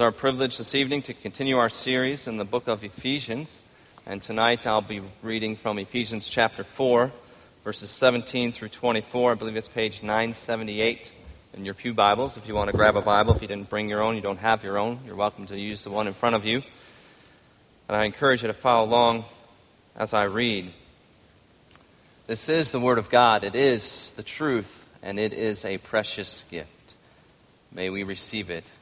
Is our privilege this evening to continue our series in the book of Ephesians. And tonight I'll be reading from Ephesians chapter 4, verses 17 through 24. I believe it's page 978 in your Pew Bibles. If you want to grab a Bible, if you didn't bring your own, you don't have your own, you're welcome to use the one in front of you. And I encourage you to follow along as I read. This is the Word of God, it is the truth, and it is a precious gift. May we receive it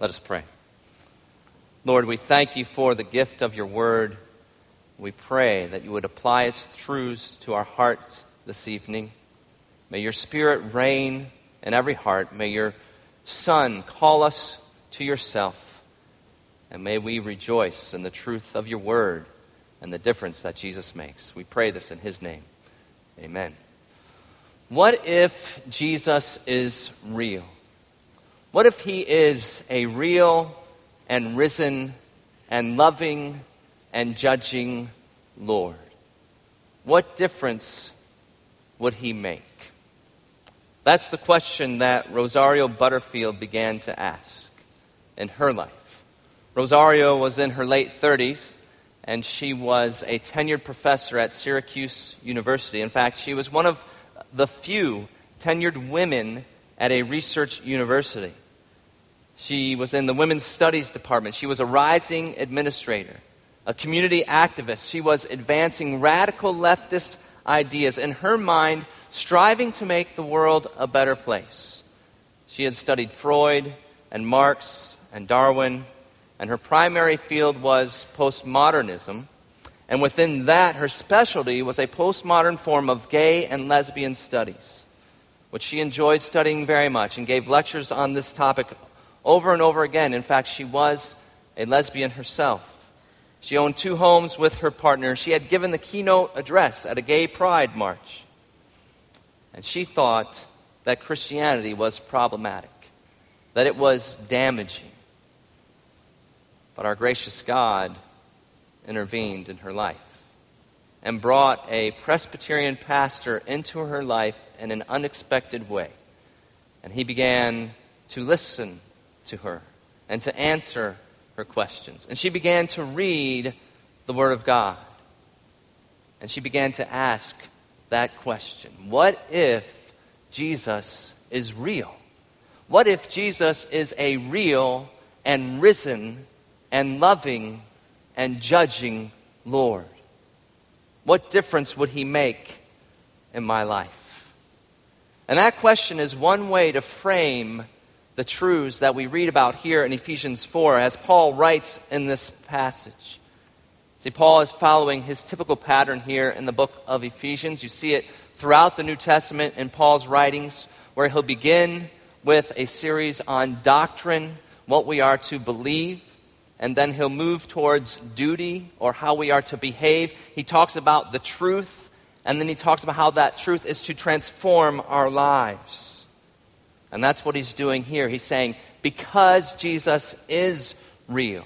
Let us pray. Lord, we thank you for the gift of your word. We pray that you would apply its truths to our hearts this evening. May your spirit reign in every heart. May your Son call us to yourself. And may we rejoice in the truth of your word and the difference that Jesus makes. We pray this in his name. Amen. What if Jesus is real? What if he is a real and risen and loving and judging Lord? What difference would he make? That's the question that Rosaria Butterfield began to ask in her life. Rosaria was in her late 30s, and she was a tenured professor at Syracuse University. In fact, she was one of the few tenured women at a research university. She was in the women's studies department. She was a rising administrator, a community activist. She was advancing radical leftist ideas, in her mind, striving to make the world a better place. She had studied Freud and Marx and Darwin, and her primary field was postmodernism. And within that, her specialty was a postmodern form of gay and lesbian studies which she enjoyed studying very much and gave lectures on this topic over and over again. In fact, she was a lesbian herself. She owned two homes with her partner. She had given the keynote address at a gay pride march. And she thought that Christianity was problematic, that it was damaging. But our gracious God intervened in her life and brought a Presbyterian pastor into her life in an unexpected way. And he began to listen to her and to answer her questions. And she began to read the Word of God. And she began to ask that question What if Jesus is real? What if Jesus is a real and risen and loving and judging Lord? What difference would he make in my life? And that question is one way to frame the truths that we read about here in Ephesians 4 as Paul writes in this passage. See, Paul is following his typical pattern here in the book of Ephesians. You see it throughout the New Testament in Paul's writings, where he'll begin with a series on doctrine, what we are to believe. And then he'll move towards duty or how we are to behave. He talks about the truth, and then he talks about how that truth is to transform our lives. And that's what he's doing here. He's saying, because Jesus is real,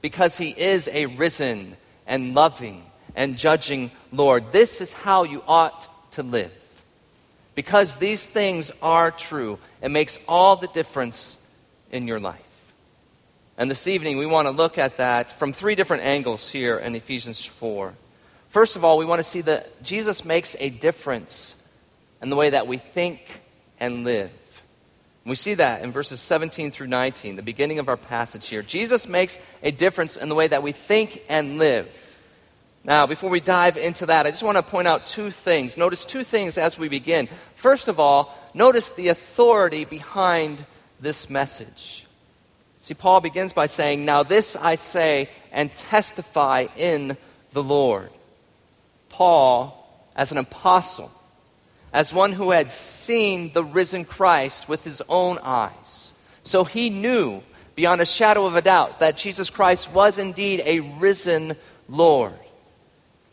because he is a risen and loving and judging Lord, this is how you ought to live. Because these things are true, it makes all the difference in your life. And this evening, we want to look at that from three different angles here in Ephesians 4. First of all, we want to see that Jesus makes a difference in the way that we think and live. we see that in verses 17 through 19, the beginning of our passage here. Jesus makes a difference in the way that we think and live. Now, before we dive into that, I just want to point out two things. Notice two things as we begin. First of all, notice the authority behind this message. See, Paul begins by saying, Now this I say and testify in the Lord. Paul, as an apostle, as one who had seen the risen Christ with his own eyes. So he knew beyond a shadow of a doubt that Jesus Christ was indeed a risen Lord.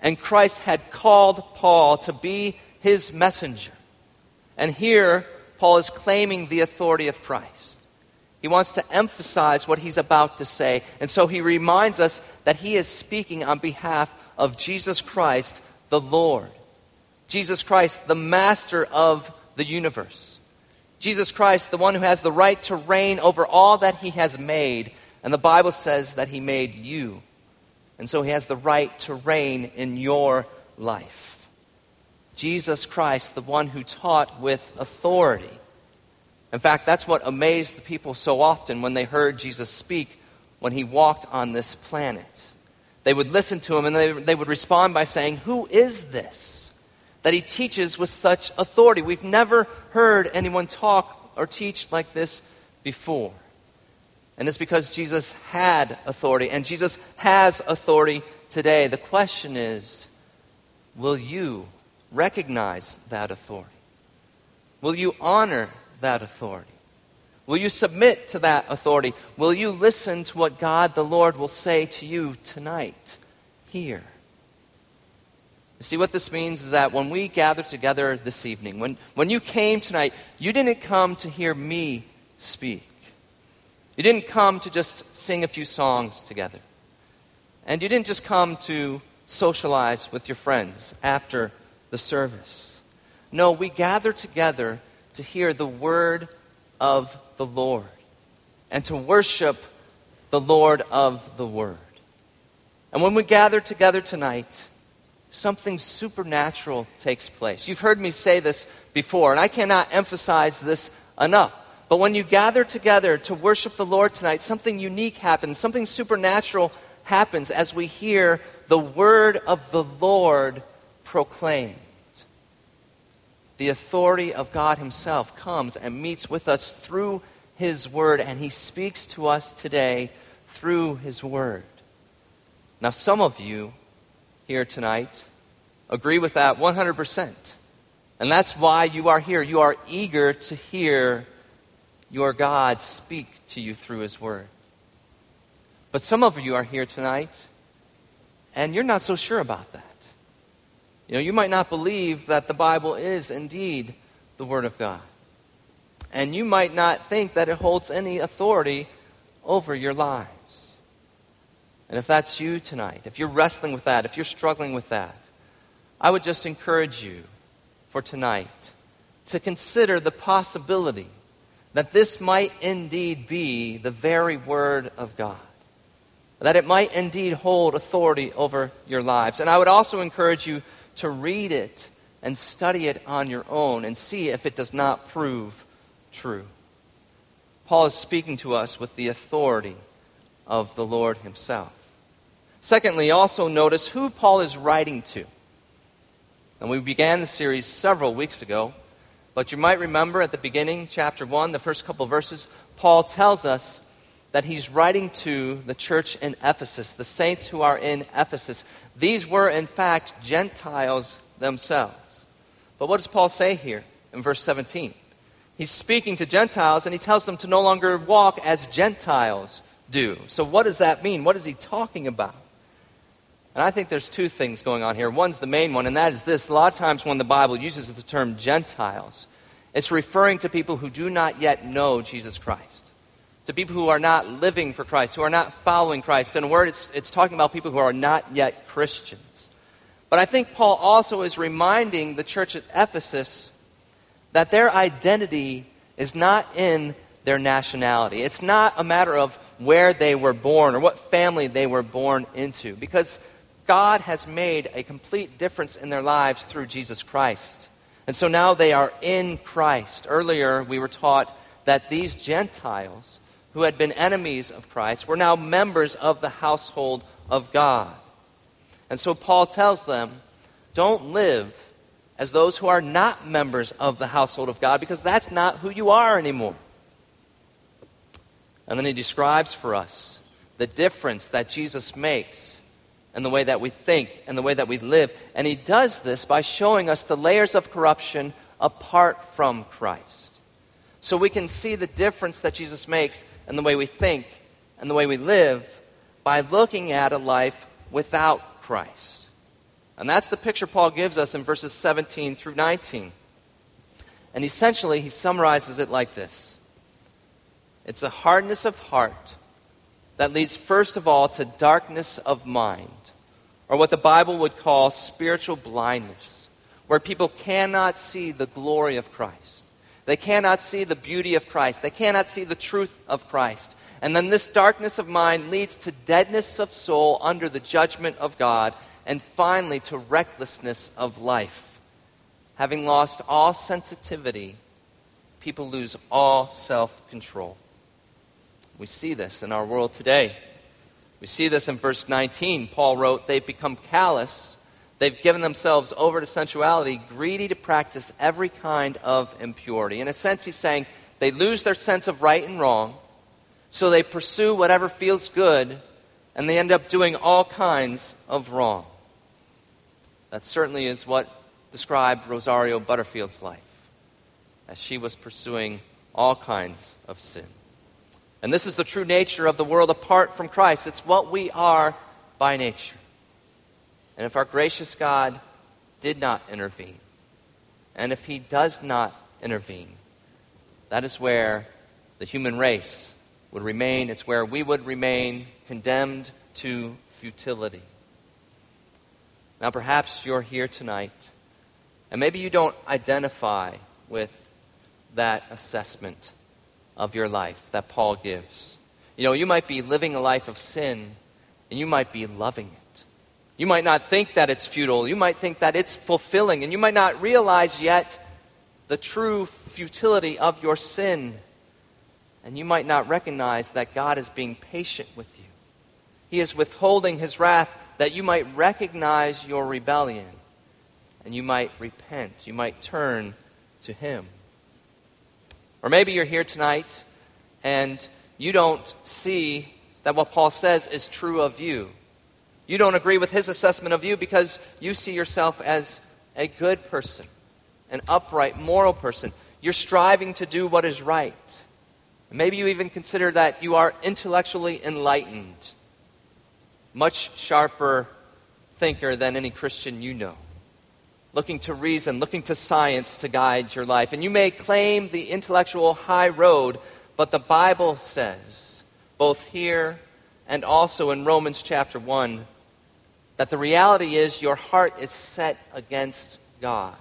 And Christ had called Paul to be his messenger. And here, Paul is claiming the authority of Christ. He wants to emphasize what he's about to say. And so he reminds us that he is speaking on behalf of Jesus Christ, the Lord. Jesus Christ, the master of the universe. Jesus Christ, the one who has the right to reign over all that he has made. And the Bible says that he made you. And so he has the right to reign in your life. Jesus Christ, the one who taught with authority. In fact, that's what amazed the people so often when they heard Jesus speak when he walked on this planet. They would listen to him and they, they would respond by saying, Who is this? That he teaches with such authority. We've never heard anyone talk or teach like this before. And it's because Jesus had authority, and Jesus has authority today. The question is will you recognize that authority? Will you honor that authority? Will you submit to that authority? Will you listen to what God the Lord will say to you tonight, here? You see, what this means is that when we gather together this evening, when, when you came tonight, you didn't come to hear me speak. You didn't come to just sing a few songs together. And you didn't just come to socialize with your friends after the service. No, we gather together to hear the word of the Lord and to worship the Lord of the word. And when we gather together tonight, something supernatural takes place. You've heard me say this before, and I cannot emphasize this enough. But when you gather together to worship the Lord tonight, something unique happens, something supernatural happens as we hear the word of the Lord proclaimed the authority of God Himself comes and meets with us through His Word, and He speaks to us today through His Word. Now, some of you here tonight agree with that 100%. And that's why you are here. You are eager to hear your God speak to you through His Word. But some of you are here tonight, and you're not so sure about that. You know, you might not believe that the Bible is indeed the Word of God. And you might not think that it holds any authority over your lives. And if that's you tonight, if you're wrestling with that, if you're struggling with that, I would just encourage you for tonight to consider the possibility that this might indeed be the very Word of God. That it might indeed hold authority over your lives. And I would also encourage you to read it and study it on your own and see if it does not prove true. Paul is speaking to us with the authority of the Lord Himself. Secondly, also notice who Paul is writing to. And we began the series several weeks ago, but you might remember at the beginning, chapter 1, the first couple verses, Paul tells us that he's writing to the church in Ephesus, the saints who are in Ephesus. These were, in fact, Gentiles themselves. But what does Paul say here in verse 17? He's speaking to Gentiles and he tells them to no longer walk as Gentiles do. So, what does that mean? What is he talking about? And I think there's two things going on here. One's the main one, and that is this. A lot of times when the Bible uses the term Gentiles, it's referring to people who do not yet know Jesus Christ, to people who are not living for Christ, who are not following Christ. In a word, it's, it's talking about people who are not yet Christians. But I think Paul also is reminding the church at Ephesus that their identity is not in their nationality. It's not a matter of where they were born or what family they were born into, because God has made a complete difference in their lives through Jesus Christ. And so now they are in Christ. Earlier, we were taught that these Gentiles, who had been enemies of Christ, were now members of the household of God. And so Paul tells them, don't live as those who are not members of the household of God, because that's not who you are anymore. And then he describes for us the difference that Jesus makes in the way that we think and the way that we live. And he does this by showing us the layers of corruption apart from Christ. So we can see the difference that Jesus makes in the way we think and the way we live by looking at a life without Christ. And that's the picture Paul gives us in verses 17 through 19. And essentially, he summarizes it like this it's a hardness of heart that leads, first of all, to darkness of mind, or what the Bible would call spiritual blindness, where people cannot see the glory of Christ. They cannot see the beauty of Christ. They cannot see the truth of Christ. And then this darkness of mind leads to deadness of soul under the judgment of God, and finally to recklessness of life. Having lost all sensitivity, people lose all self control. We see this in our world today. We see this in verse 19. Paul wrote, They've become callous. They've given themselves over to sensuality, greedy to practice every kind of impurity. In a sense, he's saying they lose their sense of right and wrong, so they pursue whatever feels good, and they end up doing all kinds of wrong. That certainly is what described Rosaria Butterfield's life, as she was pursuing all kinds of sin. And this is the true nature of the world apart from Christ. It's what we are by nature. And if our gracious God did not intervene, and if he does not intervene, that is where the human race would remain. It's where we would remain condemned to futility. Now, perhaps you're here tonight, and maybe you don't identify with that assessment of your life that Paul gives. You know, you might be living a life of sin, and you might be loving it. You might not think that it's futile. You might think that it's fulfilling, and you might not realize yet the true futility of your sin. And you might not recognize that God is being patient with you. He is withholding his wrath that you might recognize your rebellion and you might repent. You might turn to him. Or maybe you're here tonight and you don't see that what Paul says is true of you. You don't agree with his assessment of you because you see yourself as a good person, an upright, moral person. You're striving to do what is right. Maybe you even consider that you are intellectually enlightened, much sharper thinker than any Christian you know looking to reason, looking to science to guide your life. And you may claim the intellectual high road, but the Bible says, both here and also in Romans chapter 1, that the reality is your heart is set against God.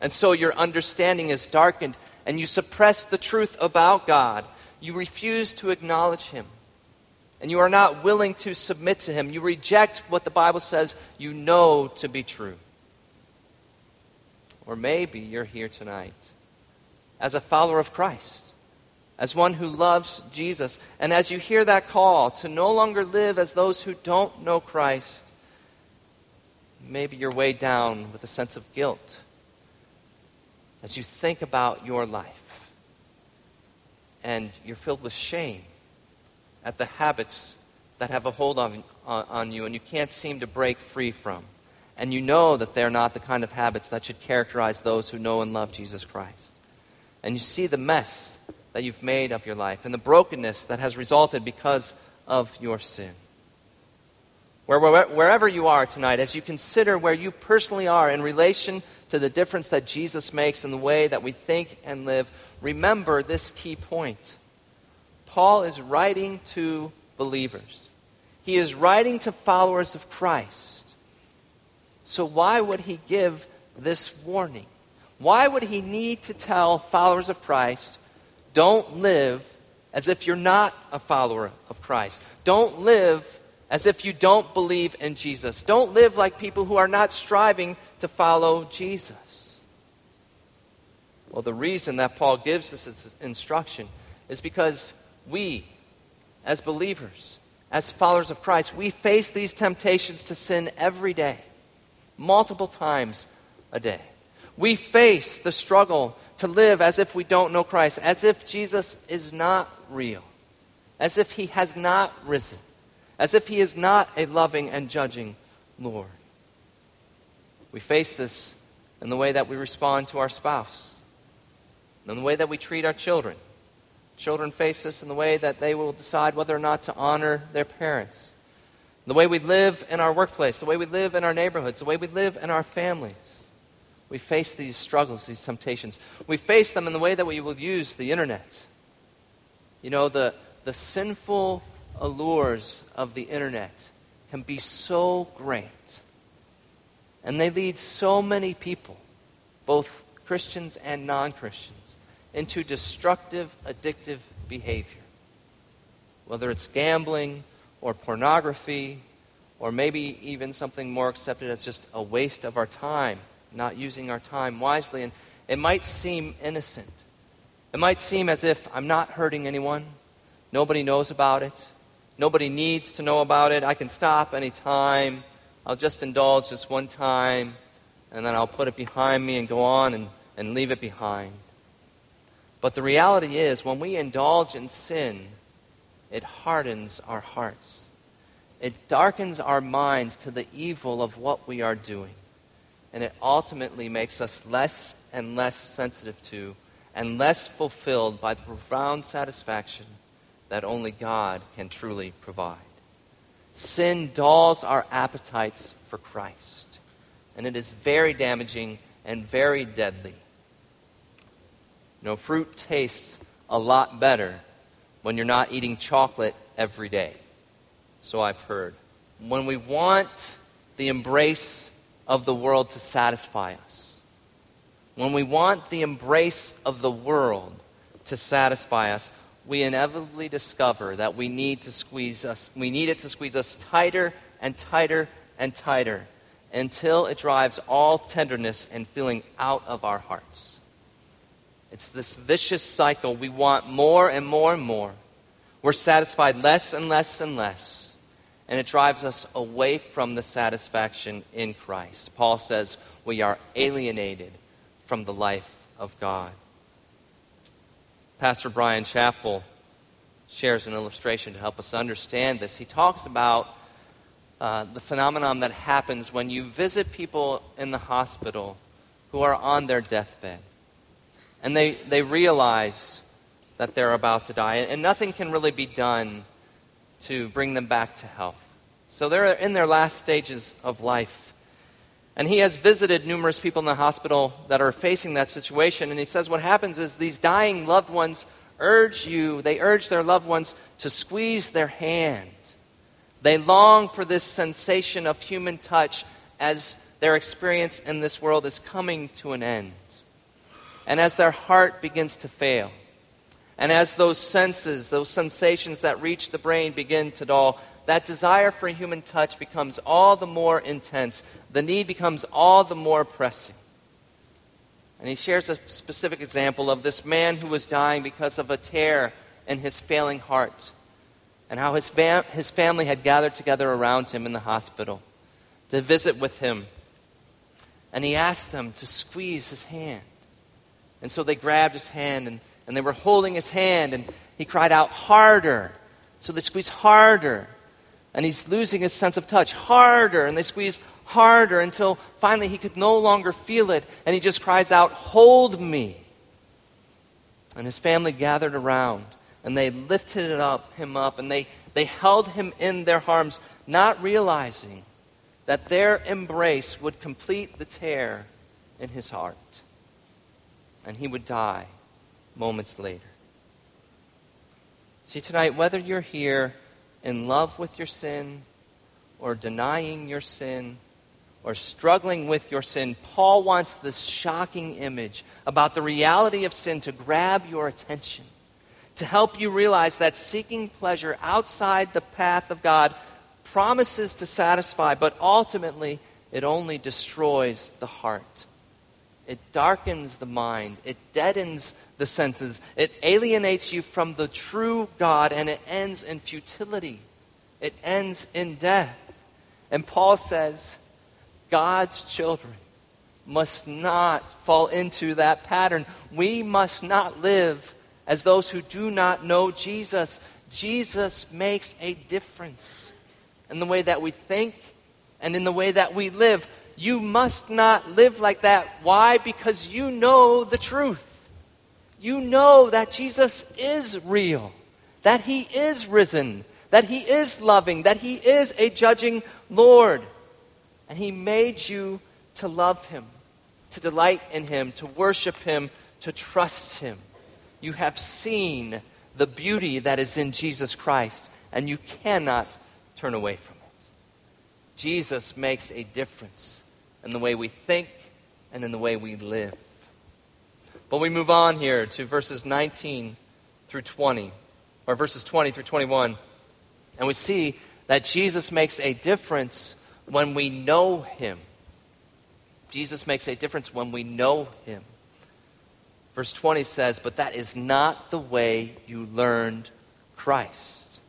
And so your understanding is darkened, and you suppress the truth about God. You refuse to acknowledge Him. And you are not willing to submit to Him. You reject what the Bible says you know to be true. Or maybe you're here tonight as a follower of Christ, as one who loves Jesus. And as you hear that call to no longer live as those who don't know Christ, maybe you're weighed down with a sense of guilt as you think about your life. And you're filled with shame at the habits that have a hold on, on, on you and you can't seem to break free from and you know that they're not the kind of habits that should characterize those who know and love Jesus Christ. And you see the mess that you've made of your life and the brokenness that has resulted because of your sin. Where, wherever you are tonight, as you consider where you personally are in relation to the difference that Jesus makes in the way that we think and live, remember this key point. Paul is writing to believers, he is writing to followers of Christ. So, why would he give this warning? Why would he need to tell followers of Christ, don't live as if you're not a follower of Christ? Don't live as if you don't believe in Jesus. Don't live like people who are not striving to follow Jesus. Well, the reason that Paul gives this instruction is because we, as believers, as followers of Christ, we face these temptations to sin every day, multiple times a day. We face the struggle to live as if we don't know Christ, as if Jesus is not real, as if he has not risen as if he is not a loving and judging Lord. We face this in the way that we respond to our spouse, in the way that we treat our children. Children face this in the way that they will decide whether or not to honor their parents, the way we live in our workplace, the way we live in our neighborhoods, the way we live in our families. We face these struggles, these temptations. We face them in the way that we will use the internet. You know, the, the sinful allures of the internet can be so great. And they lead so many people, both Christians and non Christians, into destructive, addictive behavior. Whether it's gambling or pornography, or maybe even something more accepted as just a waste of our time, not using our time wisely. And it might seem innocent. It might seem as if I'm not hurting anyone, nobody knows about it. Nobody needs to know about it. I can stop anytime. I'll just indulge this one time, and then I'll put it behind me and go on and, and leave it behind. But the reality is, when we indulge in sin, it hardens our hearts. It darkens our minds to the evil of what we are doing. And it ultimately makes us less and less sensitive to and less fulfilled by the profound satisfaction that only God can truly provide. Sin dulls our appetites for Christ, and it is very damaging and very deadly. You know, fruit tastes a lot better when you're not eating chocolate every day. So I've heard. When we want the embrace of the world to satisfy us, when we want the embrace of the world to satisfy us, we inevitably discover that we need to squeeze us, we need it to squeeze us tighter and tighter and tighter until it drives all tenderness and feeling out of our hearts. It's this vicious cycle. We want more and more and more. We're satisfied less and less and less. And it drives us away from the satisfaction in Christ. Paul says we are alienated from the life of God. Pastor Bryan Chapell shares an illustration to help us understand this. He talks about uh, the phenomenon that happens when you visit people in the hospital who are on their deathbed. And they, they realize that they're about to die, and nothing can really be done to bring them back to health. So they're in their last stages of life. And he has visited numerous people in the hospital that are facing that situation. And he says what happens is these dying loved ones urge you, they urge their loved ones to squeeze their hand. They long for this sensation of human touch as their experience in this world is coming to an end. And as their heart begins to fail, and as those senses, those sensations that reach the brain begin to dull, that desire for human touch becomes all the more intense. The need becomes all the more pressing. And he shares a specific example of this man who was dying because of a tear in his failing heart, and how his, fam- his family had gathered together around him in the hospital to visit with him. And he asked them to squeeze his hand. And so they grabbed his hand and, and they were holding his hand, and he cried out, Harder! So they squeezed harder and he's losing his sense of touch harder and they squeeze harder until finally he could no longer feel it and he just cries out hold me And his family gathered around and they lifted up, him up and they, they held him in their arms, not realizing that their embrace would complete the tear in his heart. And he would die moments later. See, tonight, whether you're here in love with your sin or denying your sin or struggling with your sin, Paul wants this shocking image about the reality of sin to grab your attention, to help you realize that seeking pleasure outside the path of God promises to satisfy, but ultimately it only destroys the heart. It darkens the mind. It deadens the senses. It alienates you from the true God, and it ends in futility. It ends in death. And Paul says, God's children must not fall into that pattern. We must not live as those who do not know Jesus. Jesus makes a difference in the way that we think and in the way that we live. You must not live like that. Why? Because you know the truth. You know that Jesus is real, that he is risen, that he is loving, that he is a judging Lord. And he made you to love him, to delight in him, to worship him, to trust him. You have seen the beauty that is in Jesus Christ, and you cannot turn away from it. Jesus makes a difference in the way we think and in the way we live. But we move on here to verses 19 through 20, or verses 20 through 21, and we see that Jesus makes a difference when we know him. Jesus makes a difference when we know him. Verse 20 says, But that is not the way you learned Christ.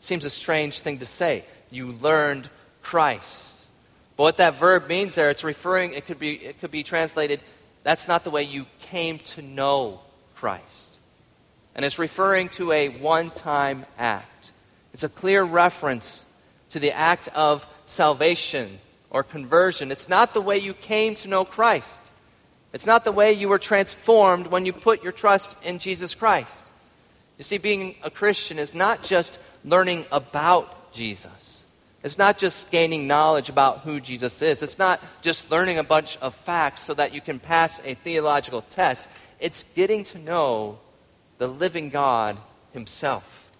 Seems a strange thing to say. You learned Christ. But what that verb means there, it's referring, it could be, it could be translated, that's not the way you came to know Christ. And it's referring to a one time act. It's a clear reference to the act of salvation or conversion. It's not the way you came to know Christ. It's not the way you were transformed when you put your trust in Jesus Christ. You see, being a Christian is not just learning about Jesus. It's not just gaining knowledge about who Jesus is. It's not just learning a bunch of facts so that you can pass a theological test. It's getting to know the living God Himself.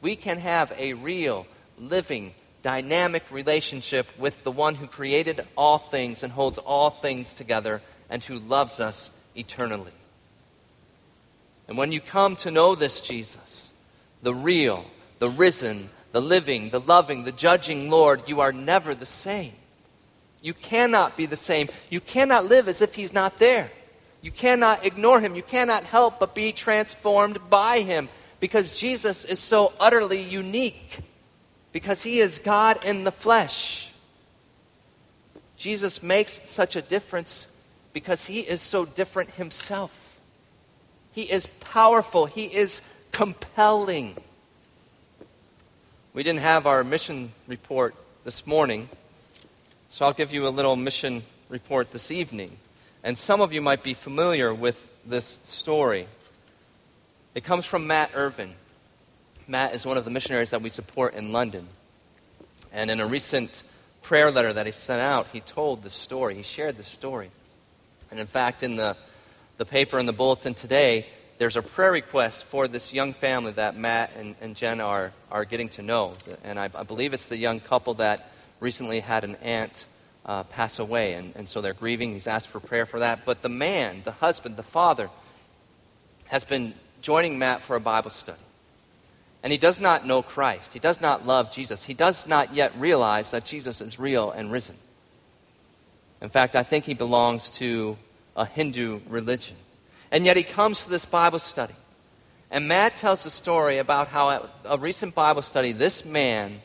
We can have a real, living, dynamic relationship with the one who created all things and holds all things together and who loves us eternally. And when you come to know this Jesus, the real, the risen, the living, the loving, the judging Lord, you are never the same. You cannot be the same. You cannot live as if He's not there. You cannot ignore Him. You cannot help but be transformed by Him because Jesus is so utterly unique, because He is God in the flesh. Jesus makes such a difference because He is so different Himself. He is powerful, He is compelling. We didn't have our mission report this morning, so I'll give you a little mission report this evening. And some of you might be familiar with this story. It comes from Matt Irvin. Matt is one of the missionaries that we support in London. And in a recent prayer letter that he sent out, he told this story. He shared this story. And in fact, in the, the paper and the bulletin today, there's a prayer request for this young family that Matt and, and Jen are, are getting to know. And I, I believe it's the young couple that recently had an aunt uh, pass away. And, and so they're grieving. He's asked for prayer for that. But the man, the husband, the father, has been joining Matt for a Bible study. And he does not know Christ. He does not love Jesus. He does not yet realize that Jesus is real and risen. In fact, I think he belongs to a Hindu religion. And yet he comes to this Bible study. And Matt tells a story about how at a recent Bible study, this man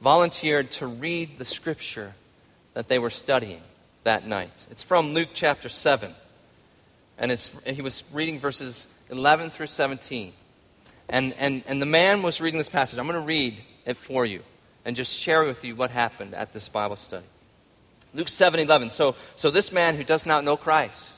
volunteered to read the scripture that they were studying that night. It's from Luke chapter 7. And it's, he was reading verses 11 through 17. And, and, and the man was reading this passage. I'm going to read it for you and just share with you what happened at this Bible study. Luke 7 11. So, so this man who does not know Christ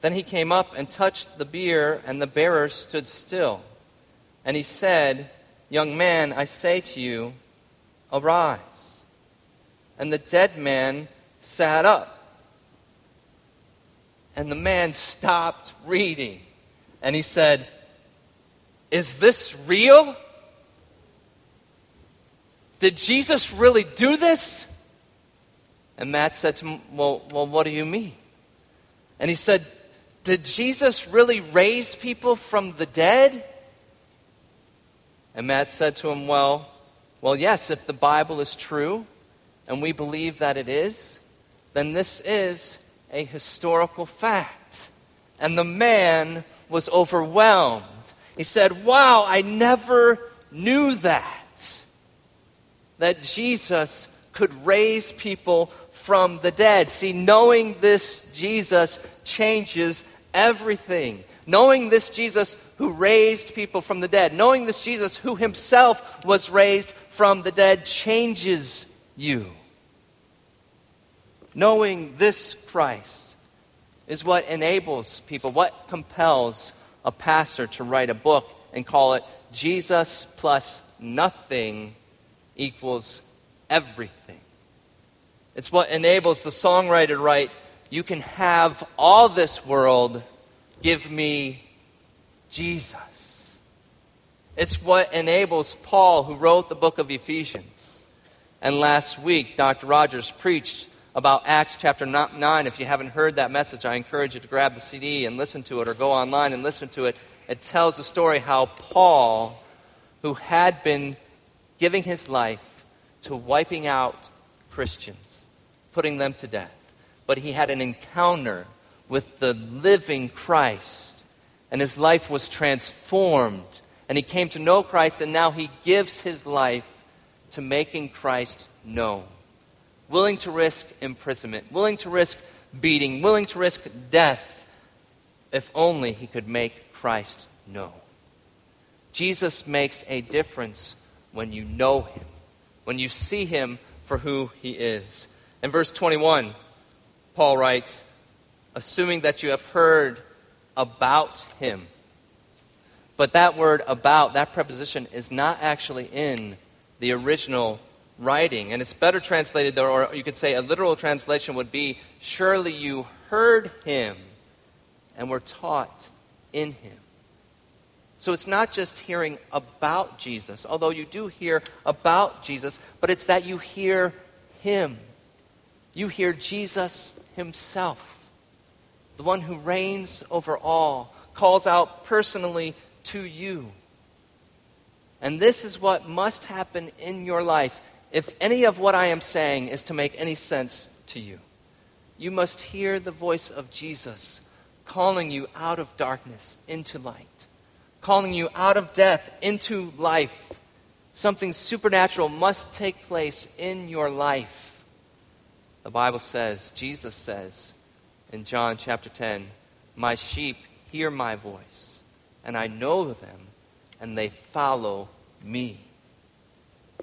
Then he came up and touched the bier, and the bearers stood still. And he said, Young man, I say to you, arise. And the dead man sat up. And the man stopped reading. And he said, Is this real? Did Jesus really do this? And Matt said to him, Well, well what do you mean? And he said, Did Jesus really raise people from the dead? And Matt said to him, Well, well, yes, if the Bible is true, and we believe that it is, then this is a historical fact. And the man was overwhelmed. He said, Wow, I never knew that. That Jesus could raise people from the dead. See, knowing this Jesus changes everything. Knowing this Jesus who raised people from the dead, knowing this Jesus who himself was raised from the dead, changes you. Knowing this Christ is what enables people, what compels a pastor to write a book and call it Jesus plus nothing equals everything. It's what enables the songwriter to write, You can have all this world, give me Jesus. It's what enables Paul, who wrote the book of Ephesians. And last week, Dr. Rogers preached about Acts chapter 9. If you haven't heard that message, I encourage you to grab the CD and listen to it or go online and listen to it. It tells the story how Paul, who had been giving his life to wiping out Christians, putting them to death, but he had an encounter with the living Christ and his life was transformed. And he came to know Christ, and now he gives his life to making Christ known. Willing to risk imprisonment, willing to risk beating, willing to risk death, if only he could make Christ known. Jesus makes a difference when you know him, when you see him for who he is. In verse 21, Paul writes, Assuming that you have heard about him. But that word about, that preposition, is not actually in the original writing. And it's better translated, or you could say a literal translation would be Surely you heard him and were taught in him. So it's not just hearing about Jesus, although you do hear about Jesus, but it's that you hear him. You hear Jesus himself the one who reigns over all, calls out personally to you. And this is what must happen in your life if any of what I am saying is to make any sense to you. You must hear the voice of Jesus calling you out of darkness into light, calling you out of death into life. Something supernatural must take place in your life. The Bible says, Jesus says, in John chapter 10 My sheep hear my voice, and I know them, and they follow me.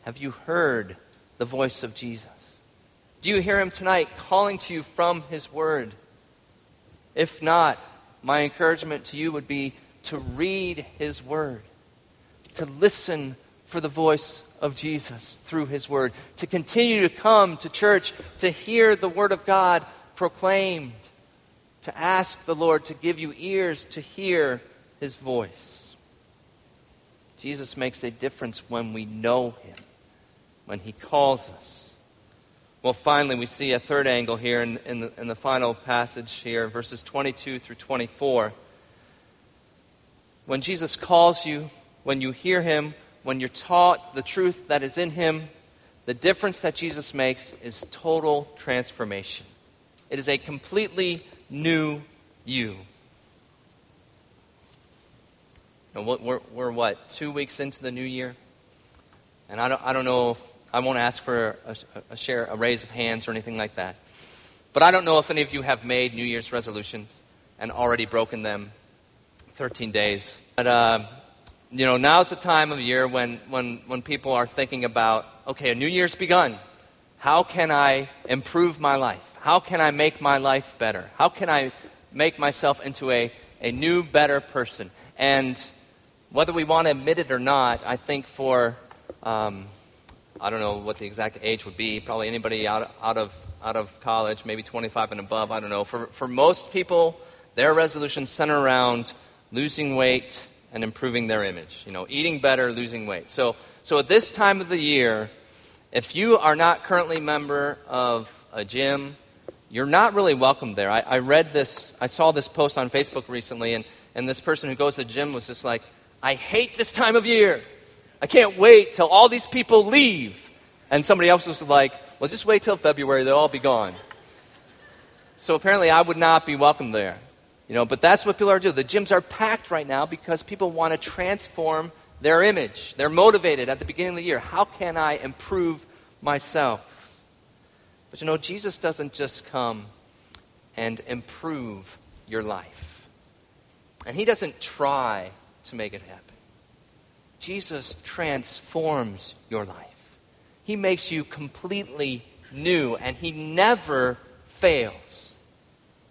Have you heard the voice of Jesus? Do you hear him tonight calling to you from his word? If not, my encouragement to you would be to read his word, to listen for the voice of Jesus through his word, to continue to come to church, to hear the word of God proclaimed, to ask the Lord to give you ears to hear his voice. Jesus makes a difference when we know him, when he calls us. Well, finally, we see a third angle here in, in, the, in the final passage here, verses 22 through 24. When Jesus calls you, when you hear him, when you're taught the truth that is in him, the difference that Jesus makes is total transformation. It is a completely new you. Know, we're, we're what, two weeks into the new year? And I don't, I don't know, I won't ask for a, a, share, a raise of hands or anything like that. But I don't know if any of you have made New Year's resolutions and already broken them 13 days. But, uh, you know, now's the time of year when, when, when people are thinking about, okay, a new year's begun. How can I improve my life? How can I make my life better? How can I make myself into a, a new, better person? And whether we want to admit it or not, I think for, um, I don't know what the exact age would be, probably anybody out, out, of, out of college, maybe 25 and above, I don't know. For, for most people, their resolutions center around losing weight and improving their image. You know, eating better, losing weight. So, so at this time of the year, if you are not currently a member of a gym, you're not really welcome there. I, I read this, I saw this post on Facebook recently, and, and this person who goes to the gym was just like, I hate this time of year. I can't wait till all these people leave. And somebody else was like, well, just wait till February, they'll all be gone. So apparently, I would not be welcome there. You know, but that's what people are doing. The gyms are packed right now because people want to transform their image. They're motivated at the beginning of the year. How can I improve myself? But you know, Jesus doesn't just come and improve your life. And he doesn't try to make it happen. Jesus transforms your life. He makes you completely new, and he never fails.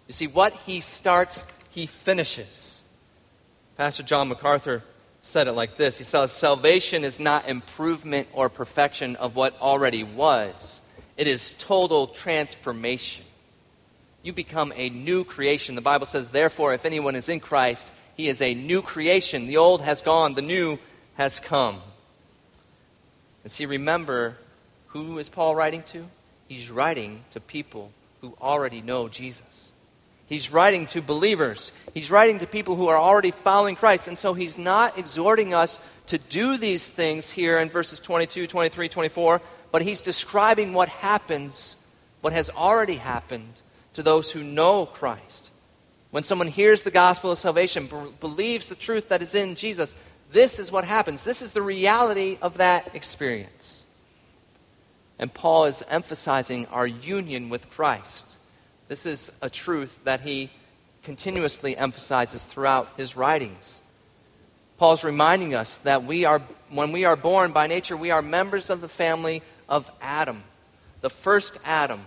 You see, what he starts, he finishes. Pastor John MacArthur said it like this He says, Salvation is not improvement or perfection of what already was, it is total transformation. You become a new creation. The Bible says, Therefore, if anyone is in Christ, he is a new creation. The old has gone, the new has come. And see, remember, who is Paul writing to? He's writing to people who already know Jesus. He's writing to believers. He's writing to people who are already following Christ. And so he's not exhorting us to do these things here in verses 22, 23, 24, but he's describing what happens, what has already happened to those who know Christ. When someone hears the gospel of salvation, b- believes the truth that is in Jesus, this is what happens. This is the reality of that experience. And Paul is emphasizing our union with Christ. This is a truth that he continuously emphasizes throughout his writings. Paul's reminding us that we are, when we are born by nature, we are members of the family of Adam. The first Adam,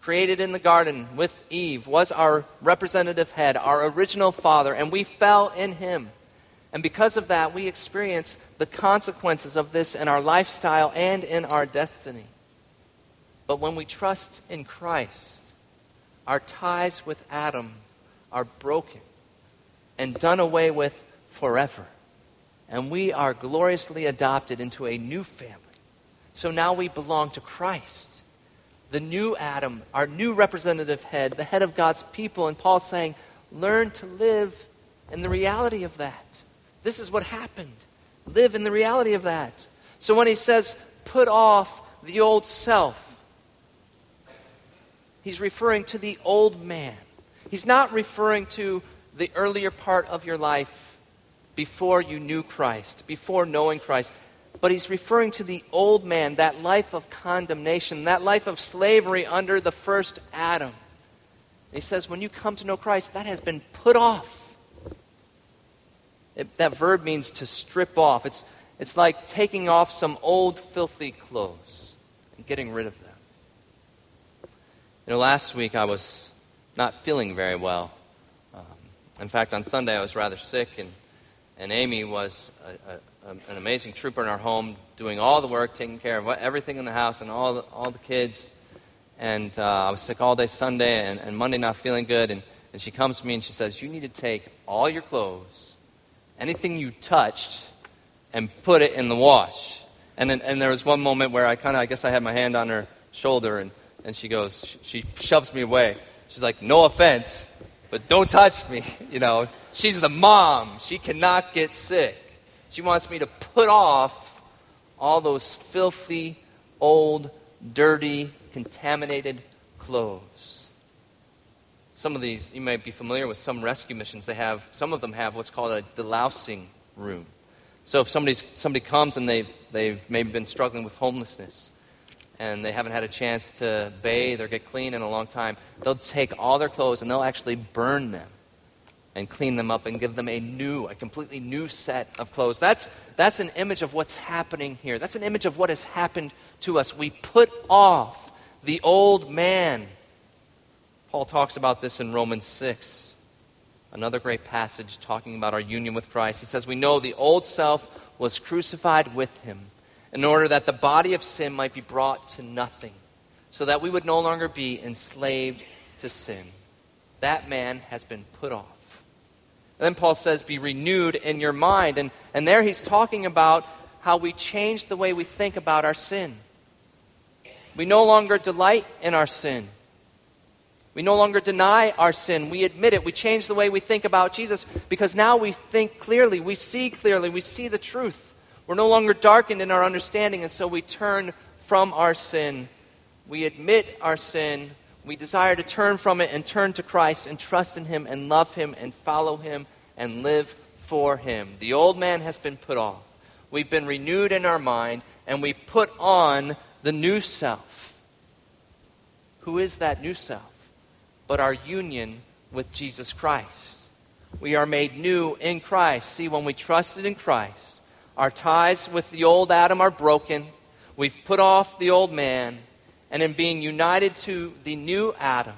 created in the garden with Eve, was our representative head, our original father, and we fell in him. And because of that, we experience the consequences of this in our lifestyle and in our destiny. But when we trust in Christ, our ties with Adam are broken and done away with forever. And we are gloriously adopted into a new family. So now we belong to Christ, the new Adam, our new representative head, the head of God's people. And Paul's saying, learn to live in the reality of that. This is what happened. Live in the reality of that. So when he says, put off the old self, He's referring to the old man. He's not referring to the earlier part of your life before you knew Christ, before knowing Christ. But he's referring to the old man, that life of condemnation, that life of slavery under the first Adam. And he says, when you come to know Christ, that has been put off. It, that verb means to strip off. It's, it's like taking off some old, filthy clothes and getting rid of them. You know, last week I was not feeling very well. Um, in fact, on Sunday I was rather sick, and, and Amy was a, a, an amazing trooper in our home, doing all the work, taking care of everything in the house and all the, all the kids. And uh, I was sick all day Sunday, and, and Monday not feeling good. And, and she comes to me and she says, You need to take all your clothes, anything you touched, and put it in the wash. And, then, and there was one moment where I kind of, I guess I had my hand on her shoulder, and and she goes, she shoves me away. She's like, no offense, but don't touch me. You know, she's the mom. She cannot get sick. She wants me to put off all those filthy, old, dirty, contaminated clothes. Some of these, you might be familiar with some rescue missions. They have, some of them have what's called a delousing room. So if somebody's, somebody comes and they've, they've maybe been struggling with homelessness and they haven't had a chance to bathe or get clean in a long time, they'll take all their clothes and they'll actually burn them and clean them up and give them a new, a completely new set of clothes. That's, that's an image of what's happening here. That's an image of what has happened to us. We put off the old man. Paul talks about this in Romans 6, another great passage talking about our union with Christ. He says, We know the old self was crucified with him in order that the body of sin might be brought to nothing, so that we would no longer be enslaved to sin. That man has been put off. And then Paul says, Be renewed in your mind. And, and there he's talking about how we change the way we think about our sin. We no longer delight in our sin. We no longer deny our sin. We admit it. We change the way we think about Jesus because now we think clearly. We see clearly. We see the truth. We're no longer darkened in our understanding, and so we turn from our sin. We admit our sin. We desire to turn from it and turn to Christ and trust in Him and love Him and follow Him and live for Him. The old man has been put off. We've been renewed in our mind, and we put on the new self. Who is that new self? But our union with Jesus Christ. We are made new in Christ. See, when we trusted in Christ, our ties with the old Adam are broken. We've put off the old man. And in being united to the new Adam,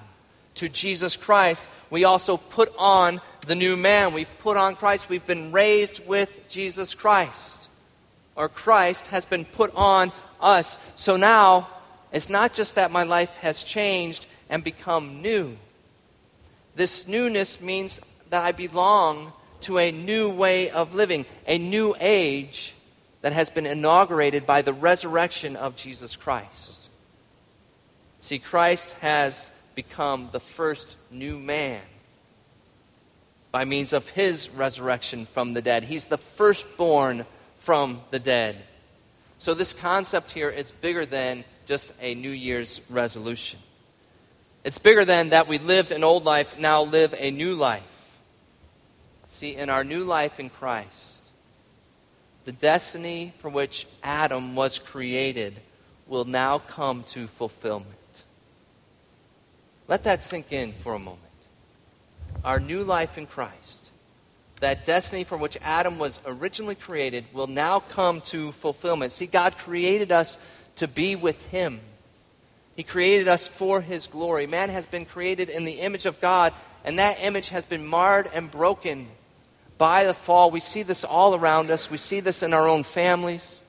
to Jesus Christ, we also put on the new man. We've put on Christ. We've been raised with Jesus Christ. Or Christ has been put on us. So now, it's not just that my life has changed and become new. This newness means that I belong to a new way of living, a new age that has been inaugurated by the resurrection of Jesus Christ. See, Christ has become the first new man by means of his resurrection from the dead. He's the firstborn from the dead. So this concept here is bigger than just a New Year's resolution. It's bigger than that we lived an old life, now live a new life. See, in our new life in Christ, the destiny for which Adam was created will now come to fulfillment. Let that sink in for a moment. Our new life in Christ, that destiny for which Adam was originally created, will now come to fulfillment. See, God created us to be with Him. He created us for His glory. Man has been created in the image of God, and that image has been marred and broken by the fall. We see this all around us. We see this in our own families.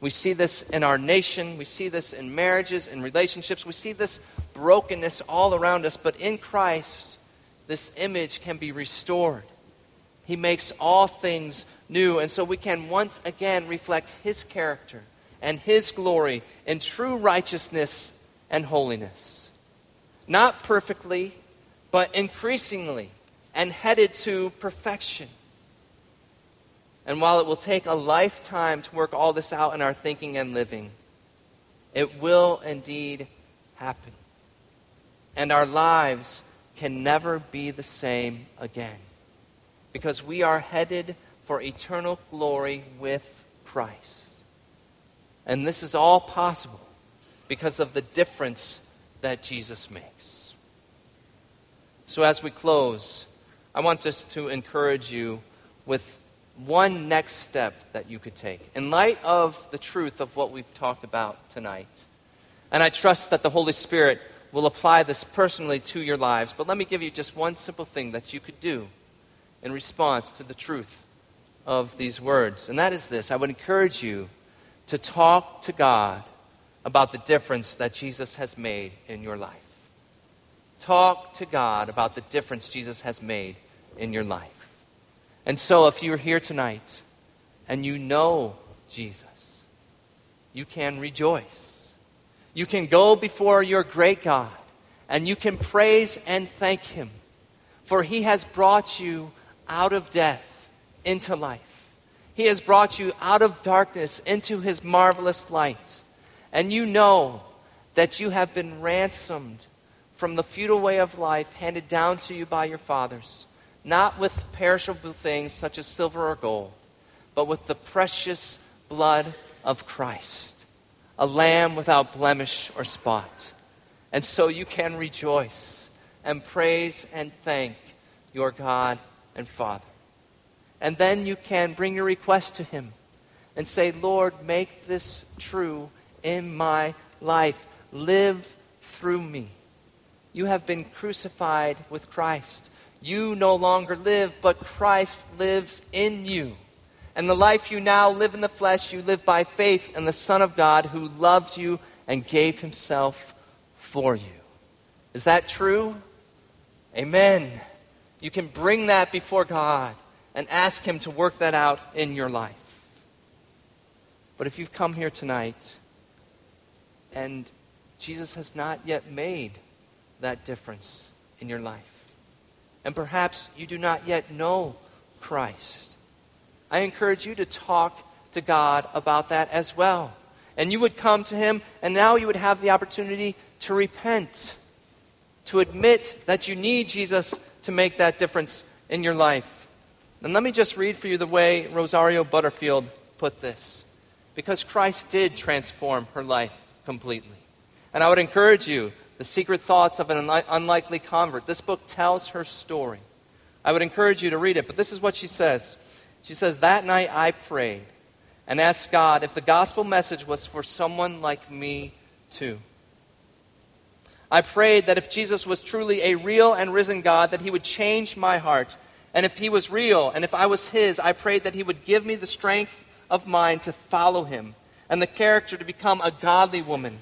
We see this in our nation. We see this in marriages and relationships. We see this brokenness all around us. But in Christ, this image can be restored. He makes all things new. And so we can once again reflect His character and His glory in true righteousness and holiness. Not perfectly, but increasingly and headed to perfection. And while it will take a lifetime to work all this out in our thinking and living, it will indeed happen. And our lives can never be the same again because we are headed for eternal glory with Christ. And this is all possible because of the difference that Jesus makes. So, as we close, I want just to encourage you with one next step that you could take. In light of the truth of what we've talked about tonight, and I trust that the Holy Spirit will apply this personally to your lives, but let me give you just one simple thing that you could do in response to the truth of these words. And that is this I would encourage you to talk to God about the difference that Jesus has made in your life. Talk to God about the difference Jesus has made in your life. And so, if you're here tonight and you know Jesus, you can rejoice. You can go before your great God and you can praise and thank Him, for He has brought you out of death into life. He has brought you out of darkness into His marvelous light. And you know that you have been ransomed from the futile way of life handed down to you by your fathers not with perishable things such as silver or gold, but with the precious blood of Christ, a lamb without blemish or spot. And so you can rejoice and praise and thank your God and Father. And then you can bring your request to Him and say, Lord, make this true in my life. Live through me. You have been crucified with Christ. You no longer live, but Christ lives in you. And the life you now live in the flesh, you live by faith in the Son of God who loved you and gave himself for you. Is that true? Amen. You can bring that before God and ask Him to work that out in your life. But if you've come here tonight and Jesus has not yet made that difference in your life, and perhaps you do not yet know Christ, I encourage you to talk to God about that as well. And you would come to Him, and now you would have the opportunity to repent, to admit that you need Jesus to make that difference in your life. And let me just read for you the way Rosaria Butterfield put this. Because Christ did transform her life completely. And I would encourage you, The Secret Thoughts of an Unlikely Convert. This book tells her story. I would encourage you to read it, but this is what she says. She says, That night I prayed and asked God if the gospel message was for someone like me too. I prayed that if Jesus was truly a real and risen God, that he would change my heart and if he was real, and if I was his, I prayed that he would give me the strength of mind to follow him and the character to become a godly woman.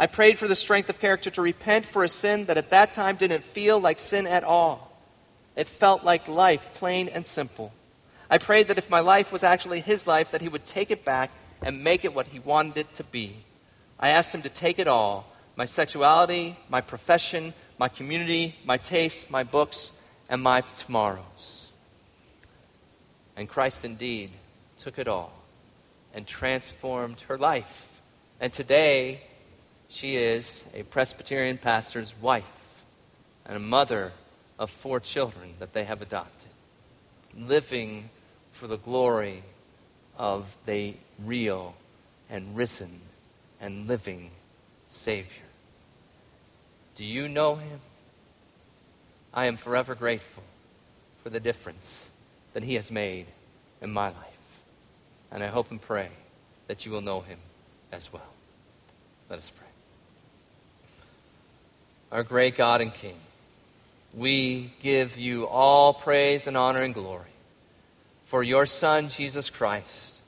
I prayed for the strength of character to repent for a sin that at that time didn't feel like sin at all. It felt like life, plain and simple. I prayed that if my life was actually his life, that he would take it back and make it what he wanted it to be. I asked him to take it all my sexuality, my profession, my community, my tastes, my books, and my tomorrows. And Christ indeed took it all and transformed her life. And today, she is a Presbyterian pastor's wife and a mother of four children that they have adopted, living for the glory of the real and risen and living Savior. Do you know him? I am forever grateful for the difference that He has made in my life. And I hope and pray that you will know Him as well. Let us pray. Our great God and King, we give you all praise and honor and glory for your Son, Jesus Christ,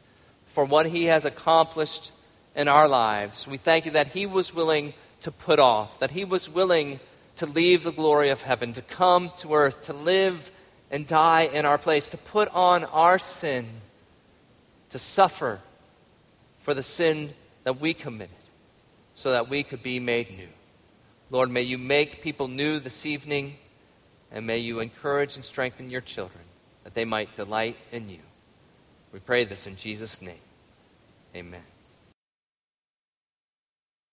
for what He has accomplished in our lives. We thank you that He was willing to put off, that He was willing to leave the glory of heaven, to come to earth, to live and die in our place, to put on our sin, to suffer for the sin that we committed, so that we could be made new. Lord, may you make people new this evening, and may you encourage and strengthen your children that they might delight in you. We pray this in Jesus' name. Amen.